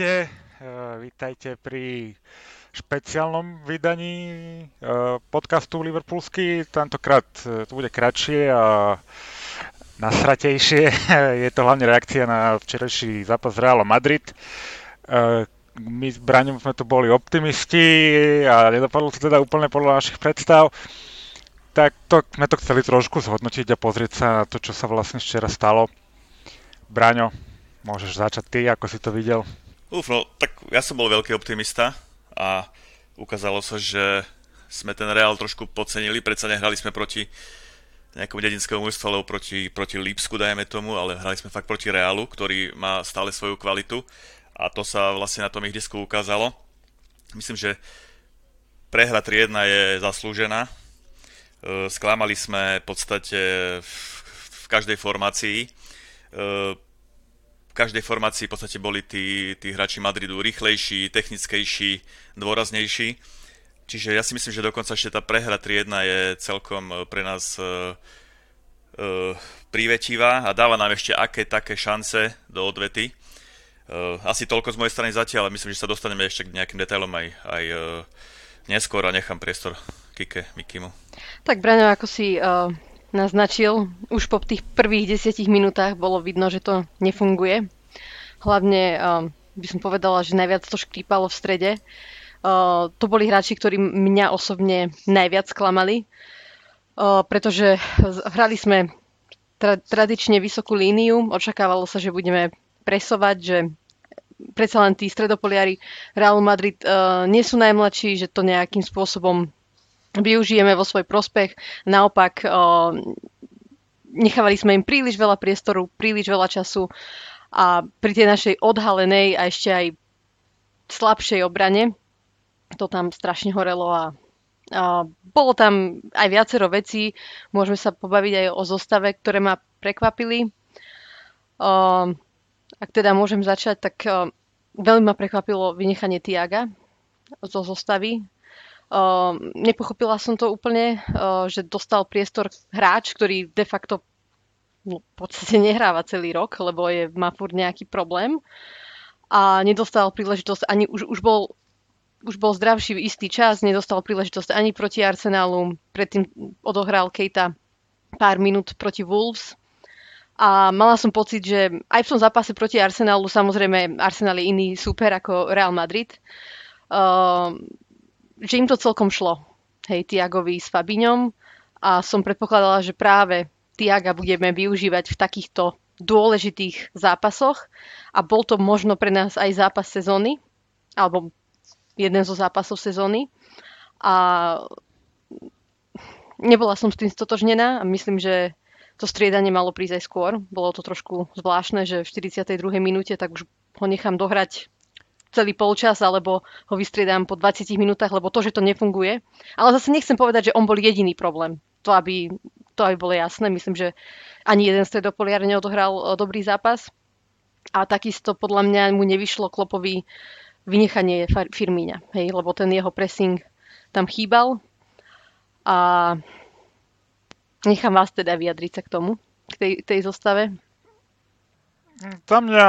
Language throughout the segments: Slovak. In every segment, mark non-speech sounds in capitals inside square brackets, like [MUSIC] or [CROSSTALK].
Vítajte, uh, vítajte pri špeciálnom vydaní uh, podcastu Liverpoolsky. Tentokrát uh, to bude kratšie a nasratejšie. [LAUGHS] Je to hlavne reakcia na včerajší zápas Real Madrid. My s Braňom sme tu boli optimisti a nedopadlo to teda úplne podľa našich predstav. Tak to, sme to chceli trošku zhodnotiť a pozrieť sa na to, čo sa vlastne včera stalo. Braňo, Môžeš začať ty, ako si to videl? Uf, no tak ja som bol veľký optimista a ukázalo sa, že sme ten Real trošku podcenili, predsa nehrali sme proti nejakom dedinskému mužstvu, alebo proti, proti Lipsku, dajme tomu, ale hrali sme fakt proti Realu, ktorý má stále svoju kvalitu a to sa vlastne na tom ihdisku ukázalo. Myslím, že prehra 3-1 je zaslúžená. E, sklamali sme v podstate v, v každej formácii. E, v každej formácii v podstate boli tí, tí hráči Madridu rýchlejší, technickejší, dôraznejší. Čiže ja si myslím, že dokonca ešte tá prehra 3-1 je celkom eh, pre nás uh, uh, prívetivá a dáva nám ešte aké také šance do odvety. Uh, asi toľko z mojej strany zatiaľ, ale myslím, že sa dostaneme ešte k nejakým detailom aj, aj uh, neskôr a nechám priestor Kike, Mikimu. Tak Braňo, ako si uh, naznačil, už po tých prvých desiatich minútach bolo vidno, že to nefunguje. Hlavne uh, by som povedala, že najviac to škrípalo v strede. Uh, to boli hráči, ktorí mňa osobne najviac sklamali, uh, pretože hrali sme tra- tradične vysokú líniu, očakávalo sa, že budeme presovať, že predsa len tí stredopoliari Real Madrid uh, nie sú najmladší, že to nejakým spôsobom využijeme vo svoj prospech. Naopak, nechávali sme im príliš veľa priestoru, príliš veľa času a pri tej našej odhalenej a ešte aj slabšej obrane to tam strašne horelo a, bolo tam aj viacero vecí. Môžeme sa pobaviť aj o zostave, ktoré ma prekvapili. Ak teda môžem začať, tak veľmi ma prekvapilo vynechanie Tiaga zo zostavy. Uh, nepochopila som to úplne, uh, že dostal priestor hráč, ktorý de facto v podstate nehráva celý rok, lebo je, má furt nejaký problém. A nedostal príležitosť ani už, už bol už bol zdravší v istý čas, nedostal príležitosť ani proti Arsenálu, predtým odohral Kejta pár minút proti Wolves. A mala som pocit, že aj v tom zápase proti Arsenálu, samozrejme Arsenal je iný super ako Real Madrid, uh, že im to celkom šlo, hej, Tiagovi s Fabiňom a som predpokladala, že práve Tiaga budeme využívať v takýchto dôležitých zápasoch a bol to možno pre nás aj zápas sezóny, alebo jeden zo zápasov sezóny a nebola som s tým stotožnená a myslím, že to striedanie malo prísť aj skôr. Bolo to trošku zvláštne, že v 42. minúte tak už ho nechám dohrať celý polčas, alebo ho vystriedám po 20 minútach, lebo to, že to nefunguje. Ale zase nechcem povedať, že on bol jediný problém. To, aby, to aby bolo jasné. Myslím, že ani jeden stredopoliar neodohral e, dobrý zápas. A takisto podľa mňa mu nevyšlo Klopovi vynechanie Firmíňa, hej, lebo ten jeho pressing tam chýbal. A nechám vás teda vyjadriť sa k tomu, k tej, tej zostave. Za mňa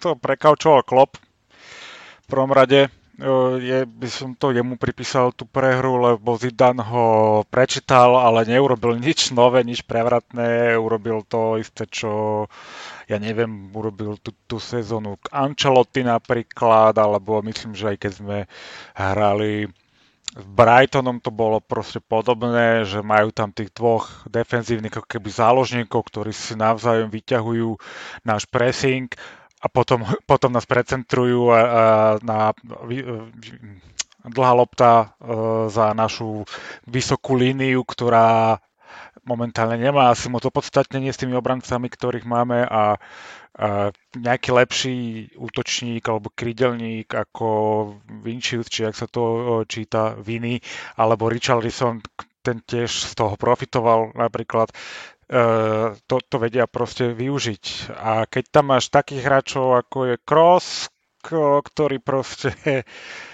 to prekaučoval Klop v prvom rade. Je, by som to jemu pripísal tú prehru, lebo Zidane ho prečítal, ale neurobil nič nové, nič prevratné. Urobil to isté, čo ja neviem, urobil tú, tú sezónu k Ancelotti napríklad, alebo myslím, že aj keď sme hrali v Brightonom to bolo proste podobné, že majú tam tých dvoch defenzívnych keby záložníkov, ktorí si navzájom vyťahujú náš pressing a potom, [LAUGHS] potom nás precentrujú a, a na dlhá lopta e, za našu vysokú líniu, ktorá momentálne nemá asi moc opodstatnenie s tými obrancami, ktorých máme a, a nejaký lepší útočník alebo krydelník ako Vincius, či ak sa to e, číta, Viny, alebo Richarlison, ten tiež z toho profitoval napríklad. Eh, to, to vedia proste využiť. A keď tam máš takých hráčov, ako je Cross, ktorý proste [LAUGHS]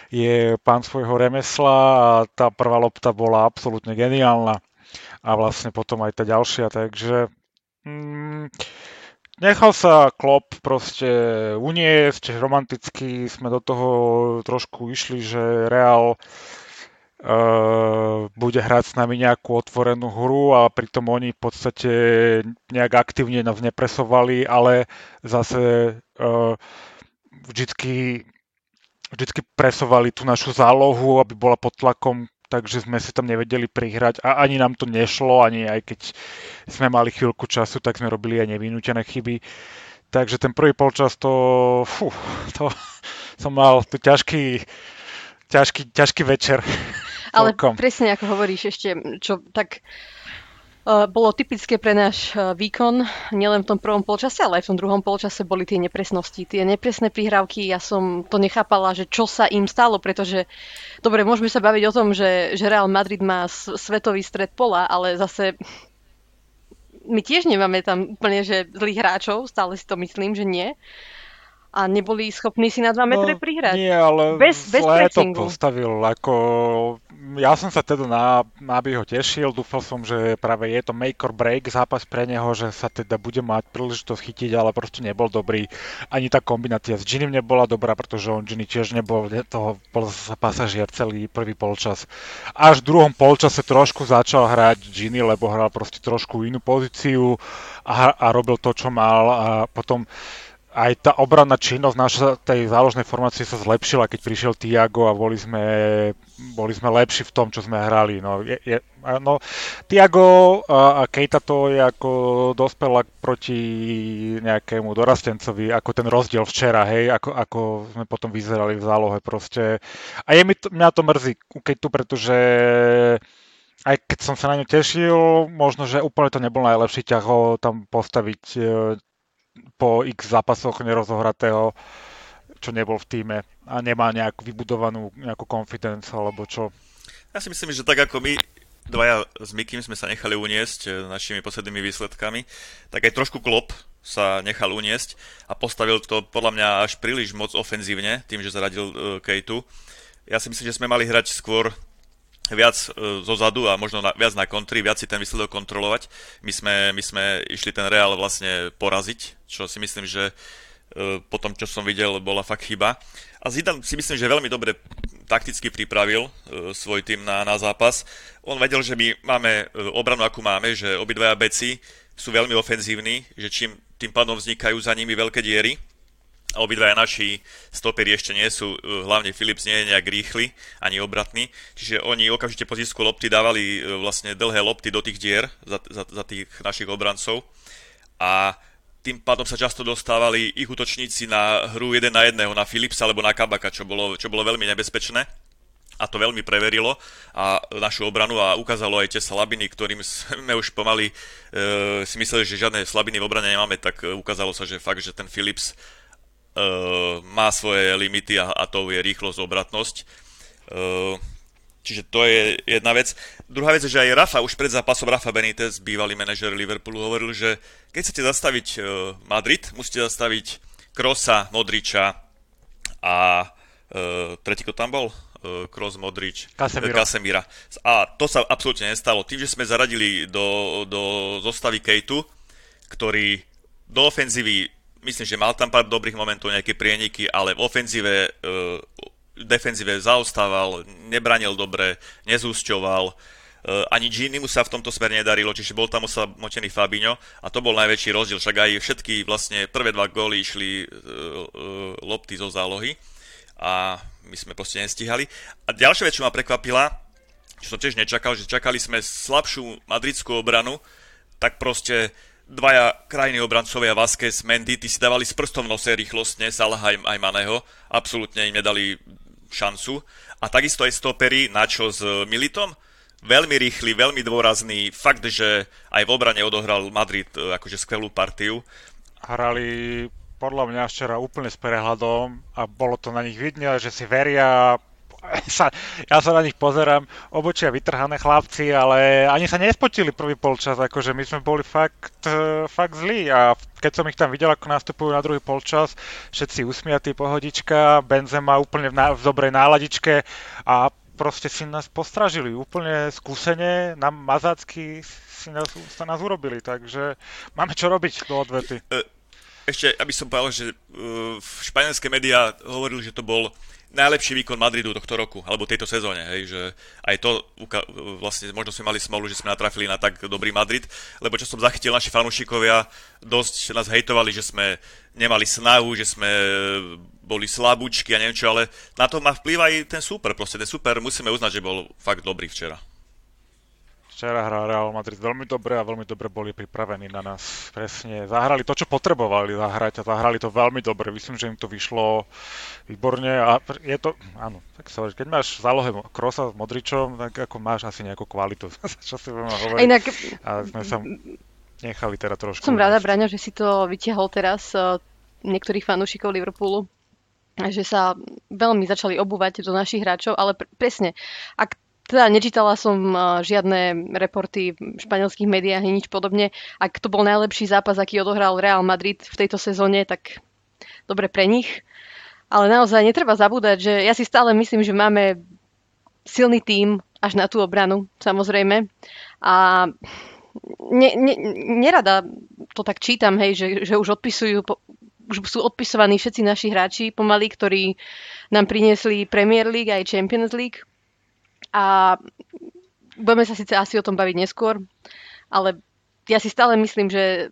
je pán svojho remesla a tá prvá lopta bola absolútne geniálna. A vlastne potom aj tá ďalšia, takže mm, nechal sa Klopp proste uniesť, romanticky sme do toho trošku išli, že Real uh, bude hrať s nami nejakú otvorenú hru a pritom oni v podstate nejak aktívne nás nepresovali, ale zase uh, vždycky, vždycky presovali tú našu zálohu, aby bola pod tlakom takže sme si tam nevedeli prihrať a ani nám to nešlo, ani aj keď sme mali chvíľku času, tak sme robili aj nevinútené chyby. Takže ten prvý polčas to, fú, to [LAUGHS] som mal tu ťažký, ťažký, ťažký večer. Ale presne ako hovoríš ešte, čo tak Eh, bolo typické pre náš eh, výkon, nielen v tom prvom polčase, ale aj v tom druhom polčase boli tie nepresnosti, tie nepresné prihrávky. Ja som to nechápala, že čo sa im stalo, pretože, dobre, môžeme sa baviť o tom, že, že Real Madrid má svetový stred pola, ale zase my tiež nemáme tam úplne že zlých hráčov, stále si to myslím, že nie a neboli schopní si na 2 metre no, prihrať. Nie, ale bez, bez to postavil. Ako, ja som sa teda na, na by ho tešil, dúfal som, že práve je to make or break zápas pre neho, že sa teda bude mať príležitosť chytiť, ale proste nebol dobrý. Ani tá kombinácia s Ginim nebola dobrá, pretože on Gini tiež nebol, toho bol pasažier celý prvý polčas. Až v druhom polčase trošku začal hrať Gini, lebo hral proste trošku inú pozíciu a, a robil to, čo mal a potom aj tá obranná činnosť naša tej záložnej formácie sa zlepšila, keď prišiel Tiago a boli sme, boli sme lepší v tom, čo sme hrali. No, je, je, no Tiago a, a Keita to je ako dospelák proti nejakému dorastencovi, ako ten rozdiel včera, hej, ako, ako sme potom vyzerali v zálohe proste. A je mi to, mňa to mrzí u Keitu, pretože aj keď som sa na ňu tešil, možno, že úplne to nebol najlepší ťah ho tam postaviť e, po x zápasoch nerozohratého, čo nebol v týme a nemá nejakú vybudovanú nejakú confidence alebo čo. Ja si myslím, že tak ako my dvaja s Mikým sme sa nechali uniesť eh, našimi poslednými výsledkami, tak aj trošku Klop sa nechal uniesť a postavil to podľa mňa až príliš moc ofenzívne tým, že zaradil uh, Kejtu. Ja si myslím, že sme mali hrať skôr viac e, zo zadu a možno na, viac na kontri, viac si ten výsledok kontrolovať. My sme, my sme išli ten Real vlastne poraziť, čo si myslím, že e, po tom, čo som videl, bola fakt chyba. A Zidane si myslím, že veľmi dobre takticky pripravil e, svoj tým na, na zápas. On vedel, že my máme obranu, akú máme, že obidvaja beci sú veľmi ofenzívni, že čím tým pádom vznikajú za nimi veľké diery obidvaja naši stoperi ešte nie sú, e, hlavne Philips nie je nejak rýchly, ani obratný, čiže oni okamžite po zisku lopty dávali e, vlastne dlhé lopty do tých dier za, za, za tých našich obrancov. A tým pádom sa často dostávali ich útočníci na hru jeden na jedného, na Philipsa alebo na Kabaka, čo bolo, čo bolo veľmi nebezpečné. A to veľmi preverilo a našu obranu a ukázalo aj tie slabiny, ktorým sme už pomaly e, si mysleli, že žiadne slabiny v obrane nemáme, tak e, ukázalo sa, že fakt, že ten Philips má svoje limity a, a to je rýchlosť, obratnosť. Uh, čiže to je jedna vec. Druhá vec je, že aj Rafa, už pred zápasom Rafa Benitez, bývalý manažer Liverpoolu, hovoril, že keď chcete zastaviť uh, Madrid, musíte zastaviť Krosa, Modriča a uh, tretí, tam bol? Kroos, Modrič. Casemira. A to sa absolútne nestalo. Tým, že sme zaradili do, do zostavy Kejtu, ktorý do ofenzívy myslím, že mal tam pár dobrých momentov, nejaké prieniky, ale v ofenzíve, uh, defenzíve zaostával, nebranil dobre, nezúšťoval, uh, ani Gini mu sa v tomto smere nedarilo, čiže bol tam osamotený Fabinho a to bol najväčší rozdiel, však aj všetky vlastne prvé dva góly išli uh, uh, lopty zo zálohy a my sme proste nestihali. A ďalšia vec, čo ma prekvapila, čo som tiež nečakal, že čakali sme slabšiu madridskú obranu, tak proste dvaja krajní obrancovia Vasquez, Mendy, ty si dávali s prstom v nose rýchlostne, Salah aj, aj Maného, absolútne im nedali šancu. A takisto aj stopery, Nacho s Militom, veľmi rýchly, veľmi dôrazný, fakt, že aj v obrane odohral Madrid e, akože skvelú partiu. Hrali podľa mňa včera úplne s prehľadom a bolo to na nich vidno, že si veria, sa, ja sa na nich pozerám, obočia vytrhané chlapci, ale ani sa nespotili prvý polčas, akože my sme boli fakt, e, fakt zlí a keď som ich tam videl, ako nastupujú na druhý polčas, všetci usmiatí, pohodička, Benzema úplne v, ná, v dobrej náladičke a proste si nás postražili úplne skúsene, nám mazácky si nás, sa nás urobili, takže máme čo robiť do odvety. Ešte, aby som povedal, že uh, španielské médiá hovorili, že to bol najlepší výkon Madridu tohto roku, alebo tejto sezóne, hej, že aj to vlastne možno sme mali smolu, že sme natrafili na tak dobrý Madrid, lebo čo som zachytil, naši fanúšikovia dosť nás hejtovali, že sme nemali snahu, že sme boli slabúčky a neviem čo, ale na to má vplyv aj ten super, proste ten super musíme uznať, že bol fakt dobrý včera. Včera hral Real Madrid veľmi dobre a veľmi dobre boli pripravení na nás. Presne, zahrali to, čo potrebovali zahrať a zahrali to veľmi dobre. Myslím, že im to vyšlo výborne a je to, áno, tak sa keď máš v zálohe Krosa s Modričom, tak ako máš asi nejakú kvalitu, [LAUGHS] čo si budeme hovoriť. Inak... A sme sa nechali teda trošku. Som rada, Braňo, že si to vytiahol teraz uh, niektorých fanúšikov Liverpoolu že sa veľmi začali obúvať do našich hráčov, ale pr- presne, ak teda nečítala som žiadne reporty v španielských médiách ani nič podobne. Ak to bol najlepší zápas, aký odohral Real Madrid v tejto sezóne, tak dobre pre nich. Ale naozaj netreba zabúdať, že ja si stále myslím, že máme silný tím až na tú obranu, samozrejme. A ne, ne, nerada to tak čítam, hej, že, že už odpisujú, už sú odpisovaní všetci naši hráči pomaly, ktorí nám priniesli Premier League aj Champions League a budeme sa síce asi o tom baviť neskôr, ale ja si stále myslím, že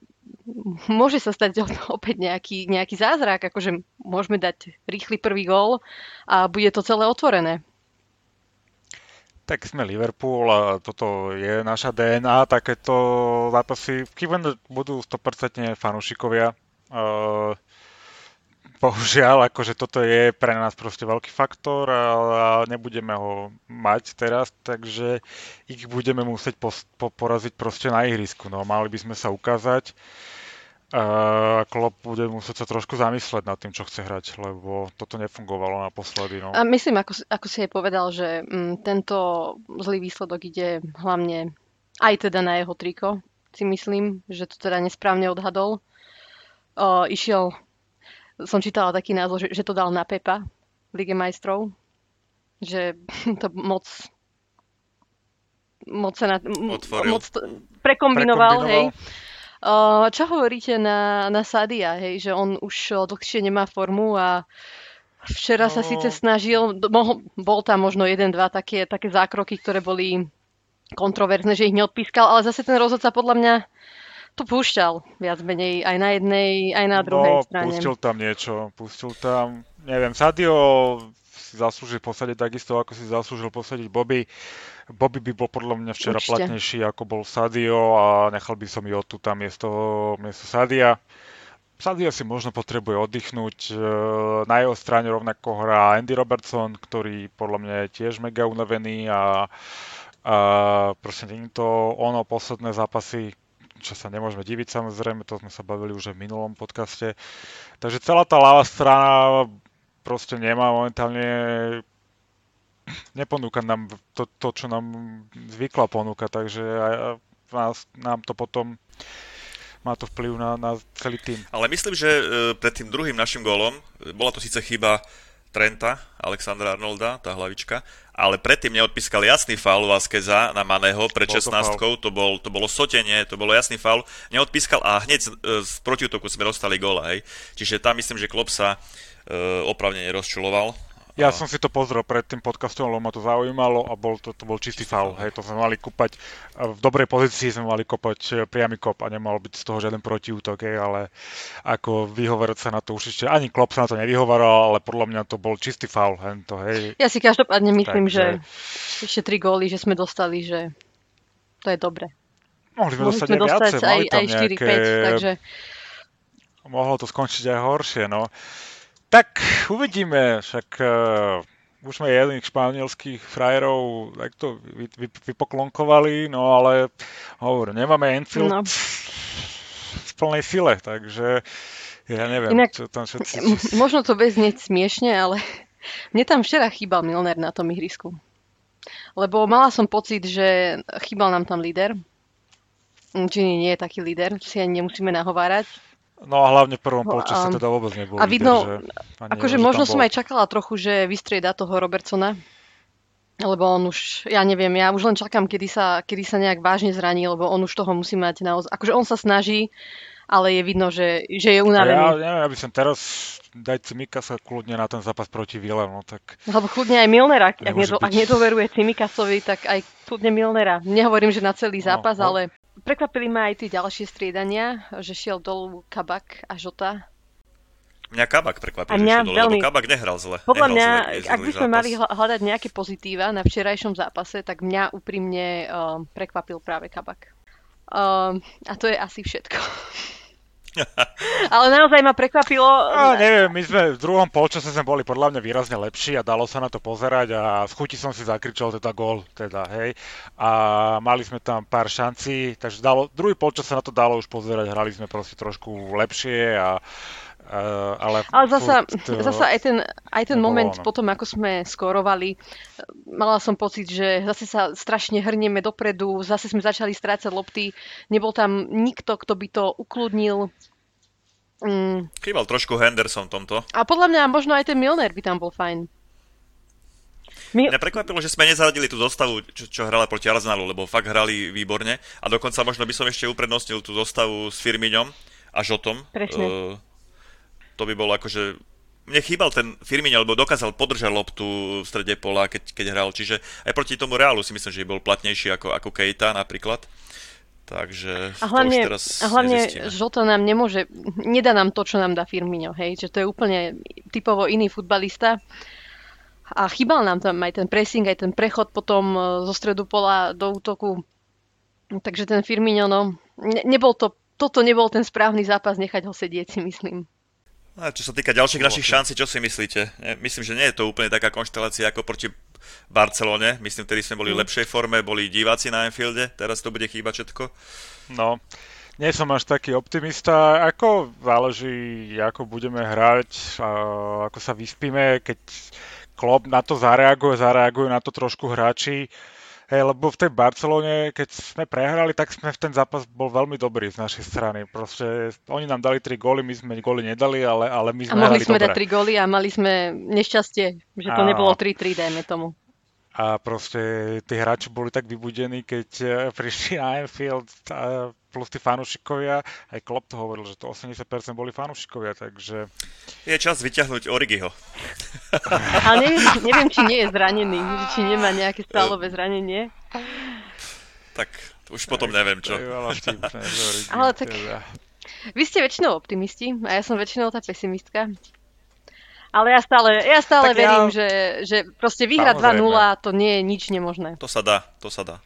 môže sa stať [LAUGHS] opäť nejaký, nejaký zázrak, akože môžeme dať rýchly prvý gól a bude to celé otvorené. Tak sme Liverpool a toto je naša DNA, takéto zápasy, kým budú 100% fanúšikovia, uh, bohužiaľ, akože toto je pre nás proste veľký faktor a, nebudeme ho mať teraz, takže ich budeme musieť po, po, poraziť proste na ihrisku. No, mali by sme sa ukázať a Klopp bude musieť sa trošku zamysleť nad tým, čo chce hrať, lebo toto nefungovalo naposledy. No. A myslím, ako, ako si aj povedal, že m, mm, tento zlý výsledok ide hlavne aj teda na jeho triko, si myslím, že to teda nesprávne odhadol. O, išiel som čítala taký názor, že, že to dal na Pepa v Lige majstrov. Že [LAUGHS] to moc moc sa na, moc to, prekombinoval, prekombinoval, hej. Čo hovoríte na, na Sadia, hej, že on už dlhšie nemá formu a včera no. sa síce snažil, mohol, bol tam možno jeden, dva také, také zákroky, ktoré boli kontroverzné, že ich neodpískal, ale zase ten rozhodca podľa mňa to púšťal viac menej aj na jednej, aj na druhej no, strane. pustil tam niečo, pustil tam, neviem, Sadio si zaslúži posadiť takisto, ako si zaslúžil posadiť Bobby. Bobby by bol podľa mňa včera Určite. platnejší, ako bol Sadio a nechal by som tu tam miesto, miesto Sadia. Sadio si možno potrebuje oddychnúť. E, na jeho strane rovnako hrá Andy Robertson, ktorý podľa mňa je tiež mega unavený a, a proste nie to ono posledné zápasy, čo sa nemôžeme diviť samozrejme, to sme sa bavili už v minulom podcaste. Takže celá tá ľavá strana proste nemá momentálne neponúka nám to, to čo nám zvykla ponúka, takže nás, nám to potom má to vplyv na, na celý tým. Ale myslím, že e, pred tým druhým našim gólom, bola to síce chyba Trenta, Alexandra Arnolda, tá hlavička, ale predtým neodpískal jasný faul Vázqueza na Maného pred 16 to, bol, to bolo sotenie, to bolo jasný faul, neodpískal a hneď z, z protiútoku sme dostali góla, hej. Čiže tam myslím, že Klopp sa e, opravne nerozčuloval ja som si to pozrel pred tým podcastom, lebo ma to zaujímalo a bol to, to bol čistý faul. Hej, to sme mali kúpať, v dobrej pozícii sme mali kopať e, priamy kop a nemal byť z toho žiaden protiútok, hej, ale ako vyhovárať sa na to určite, ani Klopp sa na to nevyhovaral, ale podľa mňa to bol čistý faul. Hej, to, hej. Ja si každopádne myslím, Takže... že ešte tri góly, že sme dostali, že to je dobre. Mohli sme Mohli dostať, sme dostať viacej, aj, aj 4-5, nejaké... takže... Mohlo to skončiť aj horšie, no. Tak uvidíme, však uh, už sme jedných španielských frajerov takto vy, vy, vypoklonkovali, no ale hovor, nemáme Enfield no. v plnej sile, takže ja neviem, Inak, čo tam všetci... Možno to bez znieť smiešne, ale [LAUGHS] mne tam včera chýbal Milner na tom ihrisku. Lebo mala som pocit, že chýbal nám tam líder. Ginny nie je taký líder, si ani nemusíme nahovárať. No a hlavne v prvom polčase teda vôbec nebol. A vidno, že akože možno som aj čakala trochu, že vystrieda toho Robertsona, lebo on už, ja neviem, ja už len čakám, kedy sa, kedy sa nejak vážne zraní, lebo on už toho musí mať naozaj, akože on sa snaží, ale je vidno, že, že je A ja unavený. neviem, aby som teraz dať Cimikasa kľudne na ten zápas proti Vile, no tak Alebo kľudne aj Milnera, ak, nedo, byť. ak nedoveruje Cimikasovi, tak aj kľudne Milnera. Nehovorím, že na celý No, zápas, no. ale prekvapili ma aj tie ďalšie striedania, že šiel dolu Kabak a Žota. Mňa Kabak prekvapil, že mňa išiel dole, veľmi- lebo Kabak nehral zle. Podľa nehral mňa, zle, ak by sme zápas. mali hľa- hľadať nejaké pozitíva na včerajšom zápase, tak mňa úprimne uh, prekvapil práve Kabak. Um, a to je asi všetko. [LAUGHS] [LAUGHS] Ale naozaj ma prekvapilo. A neviem, my sme v druhom polčase sme boli podľa mňa výrazne lepší a dalo sa na to pozerať a z chuti som si zakričal teda gól, teda hej. A mali sme tam pár šancí, takže dalo, druhý polčas sa na to dalo už pozerať, hrali sme proste trošku lepšie a Uh, ale, Ale zasa, furt, zasa aj ten, aj ten moment ono. potom, ako sme skórovali, mala som pocit, že zase sa strašne hrnieme dopredu, zase sme začali strácať lopty, nebol tam nikto, kto by to ukludnil. Mm. Chýbal trošku Henderson tomto. A podľa mňa možno aj ten Milner by tam bol fajn. My, Mňa prekvapilo, že sme nezaradili tú zostavu, čo, čo hrala proti Arsenalu, lebo fakt hrali výborne. A dokonca možno by som ešte uprednostnil tú zostavu s Firmiňom a Žotom. Presne. Uh, to by bolo akože... Mne chýbal ten Firmino, lebo dokázal podržať loptu v strede pola, keď, keď hral. Čiže aj proti tomu Reálu si myslím, že bol platnejší ako, ako Keita napríklad. Takže a hlavne, to už teraz a hlavne nezistíme. Nám nemôže, nedá nám to, čo nám dá Firmino, hej, že to je úplne typovo iný futbalista. A chýbal nám tam aj ten pressing, aj ten prechod potom e, zo stredu pola do útoku. Takže ten Firmino, no, ne, nebol to, toto nebol ten správny zápas, nechať ho sedieť, si myslím. A čo sa týka ďalších našich šancí, čo si myslíte? Myslím, že nie je to úplne taká konštelácia ako proti Barcelone. Myslím, vtedy sme boli v lepšej forme, boli diváci na Anfielde, teraz to bude chýbať všetko. No, nie som až taký optimista. Ako záleží, ako budeme hrať, ako sa vyspíme, keď Klopp na to zareaguje, zareagujú na to trošku hráči. Hej, lebo v tej Barcelone, keď sme prehrali, tak sme v ten zápas bol veľmi dobrý z našej strany. Proste oni nám dali tri góly, my sme góly nedali, ale, ale my A sme mohli hrali sme dobre. dať tri góly a mali sme nešťastie, že to Áno. nebolo 3-3, dajme tomu. A proste tí hráči boli tak vybudení, keď eh, prišli na Anfield a plus tí fanúšikovia, aj Klopp to hovoril, že to 80% boli fanúšikovia, takže Je čas vyťahnuť Origiho. Ale neviem, neviem, či nie je zranený, či nemá nejaké stálové zranenie. Tak už potom neviem čo. Ale tak- teda. Vy ste väčšinou optimisti a ja som väčšinou tá pesimistka. Ale ja stále, ja stále Tak ja- verím, že, že proste vyhrať Samozrejme. 2-0 to nie je nič nemožné. To sa dá, to sa dá.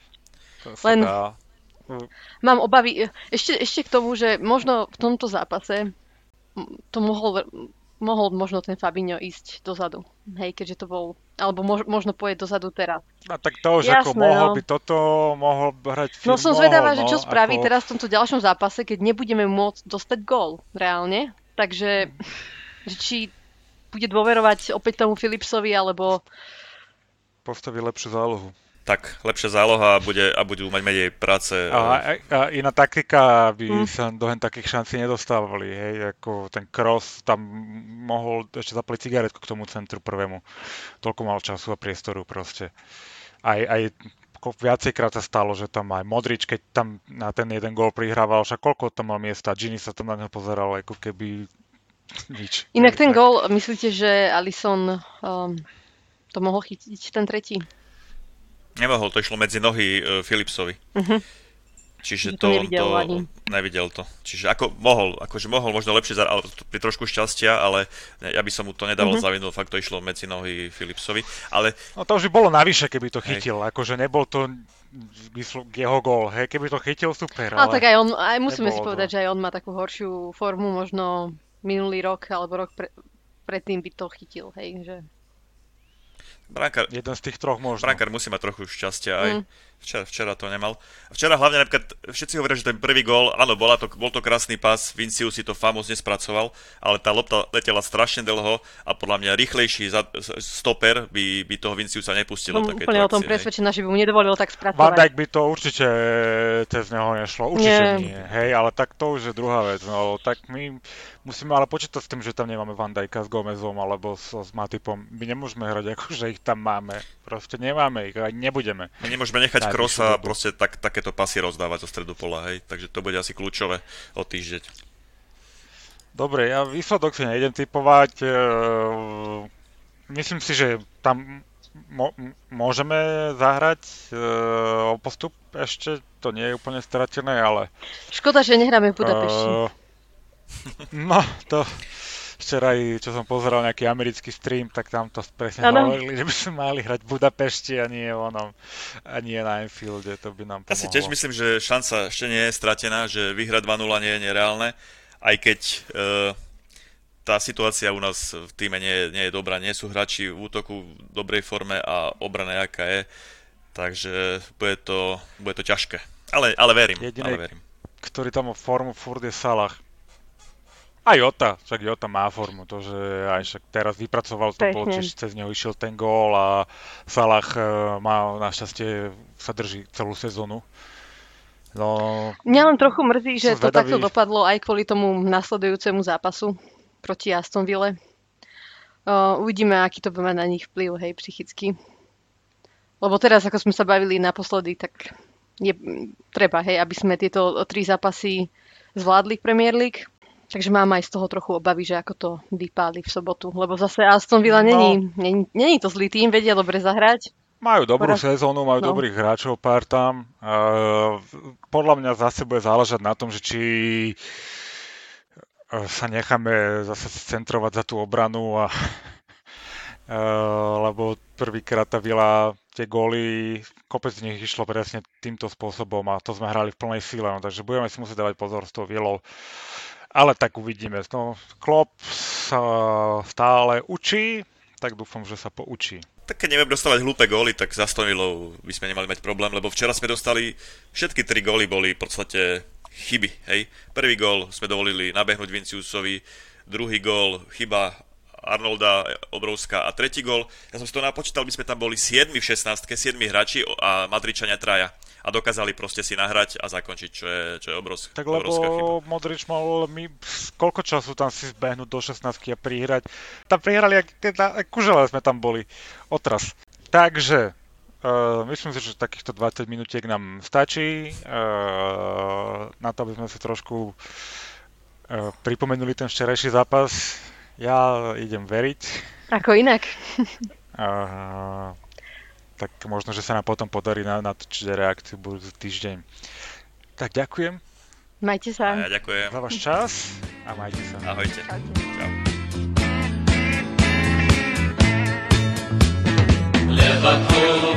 To sa Len- dá. Mám obavy, ešte, ešte k tomu, že možno v tomto zápase to mohol, mohol možno ten Fabinho ísť dozadu. Hej, keďže to bol, alebo mož, možno pôjde dozadu teraz. No tak to už ako Jasné, mohol no. by toto, mohol hrať No film, som zvedavá, mohol, že čo no, spraví ako- teraz v tomto ďalšom zápase, keď nebudeme môcť dostať gól reálne. Takže že či bude dôverovať opäť tomu Philipsovi, alebo Postaví lepšiu zálohu. Tak, lepšia záloha a, bude, a budú mať menej práce. A, a, iná taktika by Hm. sa do hen takých šancí nedostávali, hej, ako ten cross tam mohol ešte zapaliť cigaretku k tomu centru prvému. Toľko mal času a priestoru proste. Aj, aj viacejkrát sa stalo, že tam aj Modrič, keď tam na ten jeden gól prihrával, však koľko tam mal miesta, Gini sa tam na neho pozeral, ako keby nič. inak Hej, ten tak- gól, myslíte, že Alisson um, to mohol chytiť ten tretí? Nemohol, to išlo medzi nohy uh, Philipsovi. Že Čiže to to, nevidel to ani. nevidel to. Čiže ako mohol, akože mohol možno lepšie, za- ale to pri trošku šťastia, ale ja by som mu to nedával Mhm. mm-hmm. za vinu, fakt to išlo medzi nohy Philipsovi. Ale No to už by bolo navyše, keby to Hej. chytil, akože nebol to jeho gól, hej, keby to chytil, super, Ale ale... tak aj on, aj musíme si povedať, to. že aj on má takú horšiu formu, možno minulý rok alebo rok pre, predtým by to chytil, hej, že... Brankár, Jeden z tých troch možno. Brankár musí mať trochu šťastia aj. Mm. Včera, včera to nemal. Včera hlavne napríklad, všetci hovoria, že ten prvý gól, áno, bola to, bol to krásny pas, Vincius si to famózne spracoval, ale tá lopta letela strašne dlho a podľa mňa rýchlejší stoper by, by toho Vinciusa nepustil Som úplne o tom akcie, presvedčená, že by mu nedovolil tak Van spracovať. Dijk by to určite cez neho nešlo, určite Nie. nie. Hej, ale tak to už je druhá vec. No, tak my musíme ale počítať s tým, že tam nemáme Van Dijka s Gomezom alebo s, s Matipom. My nemôžeme hrať ako, že ich tam máme. Proste nemáme ich a nebudeme. My nemôžeme nechať Krosa dobu. proste tak, takéto pasy rozdávať zo stredu pola, hej. Takže to bude asi kľúčové o týždeň. Dobre, ja výsledok si nejdem typovať. E, myslím si, že tam môžeme zahrať e, o postup ešte. To nie je úplne stratené, ale... Škoda, že nehráme v Budapešti. E, no, to včera čo som pozeral nejaký americký stream, tak tam to presne ano. hovorili, že by sme mali hrať v Budapešti a nie onom, a nie na Anfielde, to by nám pomohlo. Ja si tiež myslím, že šanca ešte nie je stratená, že vyhrať 2-0 nie je nereálne aj keď e, tá situácia u nás v týme nie je, nie je dobrá, nie sú hráči v útoku v dobrej forme a obrana jaká je, takže bude to, bude to ťažké. Ale, ale verím, Jediný, ale verím. ktorý tam má formu furt je Salah. A Jota, však Jota má formu, to, že aj však teraz vypracoval to, bol, čiže cez neho išiel ten gól a Salah e, má našťastie sa drží celú sezónu. No, Mňa len trochu mrzí, že to takto dopadlo aj kvôli tomu nasledujúcemu zápasu proti Aston Ville. Uh, uvidíme, aký to bude mať na nich vplyv, hej, psychicky. Lebo teraz, ako sme sa bavili naposledy, tak je treba, hej, aby sme tieto tri zápasy zvládli v Premier League. Takže mám aj z toho trochu obavy, že ako to vypáli v sobotu. Lebo zase Aston Villa no. není, není, není to zlý tým, vedia dobre zahrať. Majú dobrú Poraz... sezónu, majú no. dobrých hráčov pár tam. Uh, podľa mňa zase bude záležať na tom, že či e, sa necháme zase centrovať za tú obranu a Uh, [LAUGHS] lebo prvýkrát tá vila, tie góly, kopec z nich išlo presne týmto spôsobom a to sme hrali v plnej síle, no, takže budeme si musieť dávať pozor s tou vilou. Ale tak uvidíme. No, Klopp sa stále učí, tak dúfam, že sa poučí tak keď nevieme dostávať hlúpe góly, tak za Stonilou by sme nemali mať problém, lebo včera sme dostali, všetky tri góly boli v podstate chyby, hej. Prvý gól sme dovolili nabehnúť Vinciusovi, druhý gól chyba Arnolda obrovská a tretí gól, ja som si to napočítal, by sme tam boli 7 v 16, 7 hráči a Madričania traja a dokázali proste si nahrať a zakončiť, čo je, čo je obrovská, tak lebo chyba. Modrič mal my, koľko času tam si zbehnúť do 16 a prihrať. Tam prihrali, ak, teda, kužele sme tam boli. Otras. Takže, uh, myslím si, že takýchto 20 minútiek nám stačí uh, na to, aby sme si trošku uh, pripomenuli ten včerajší zápas. Ja idem veriť. Ako inak? uh, tak možno, že sa nám potom podarí natočiť reakciu budúci týždeň. Tak ďakujem. Majte sa. A ja ďakujem. Za váš čas a majte sa. Ahojte. Ahojte. Čau. Liverpool,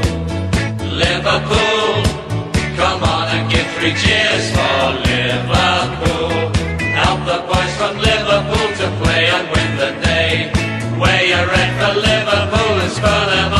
Liverpool, come on and give three cheers for Liverpool. Help the boys from Liverpool to play and win the day. Wear your red for Liverpool and spur them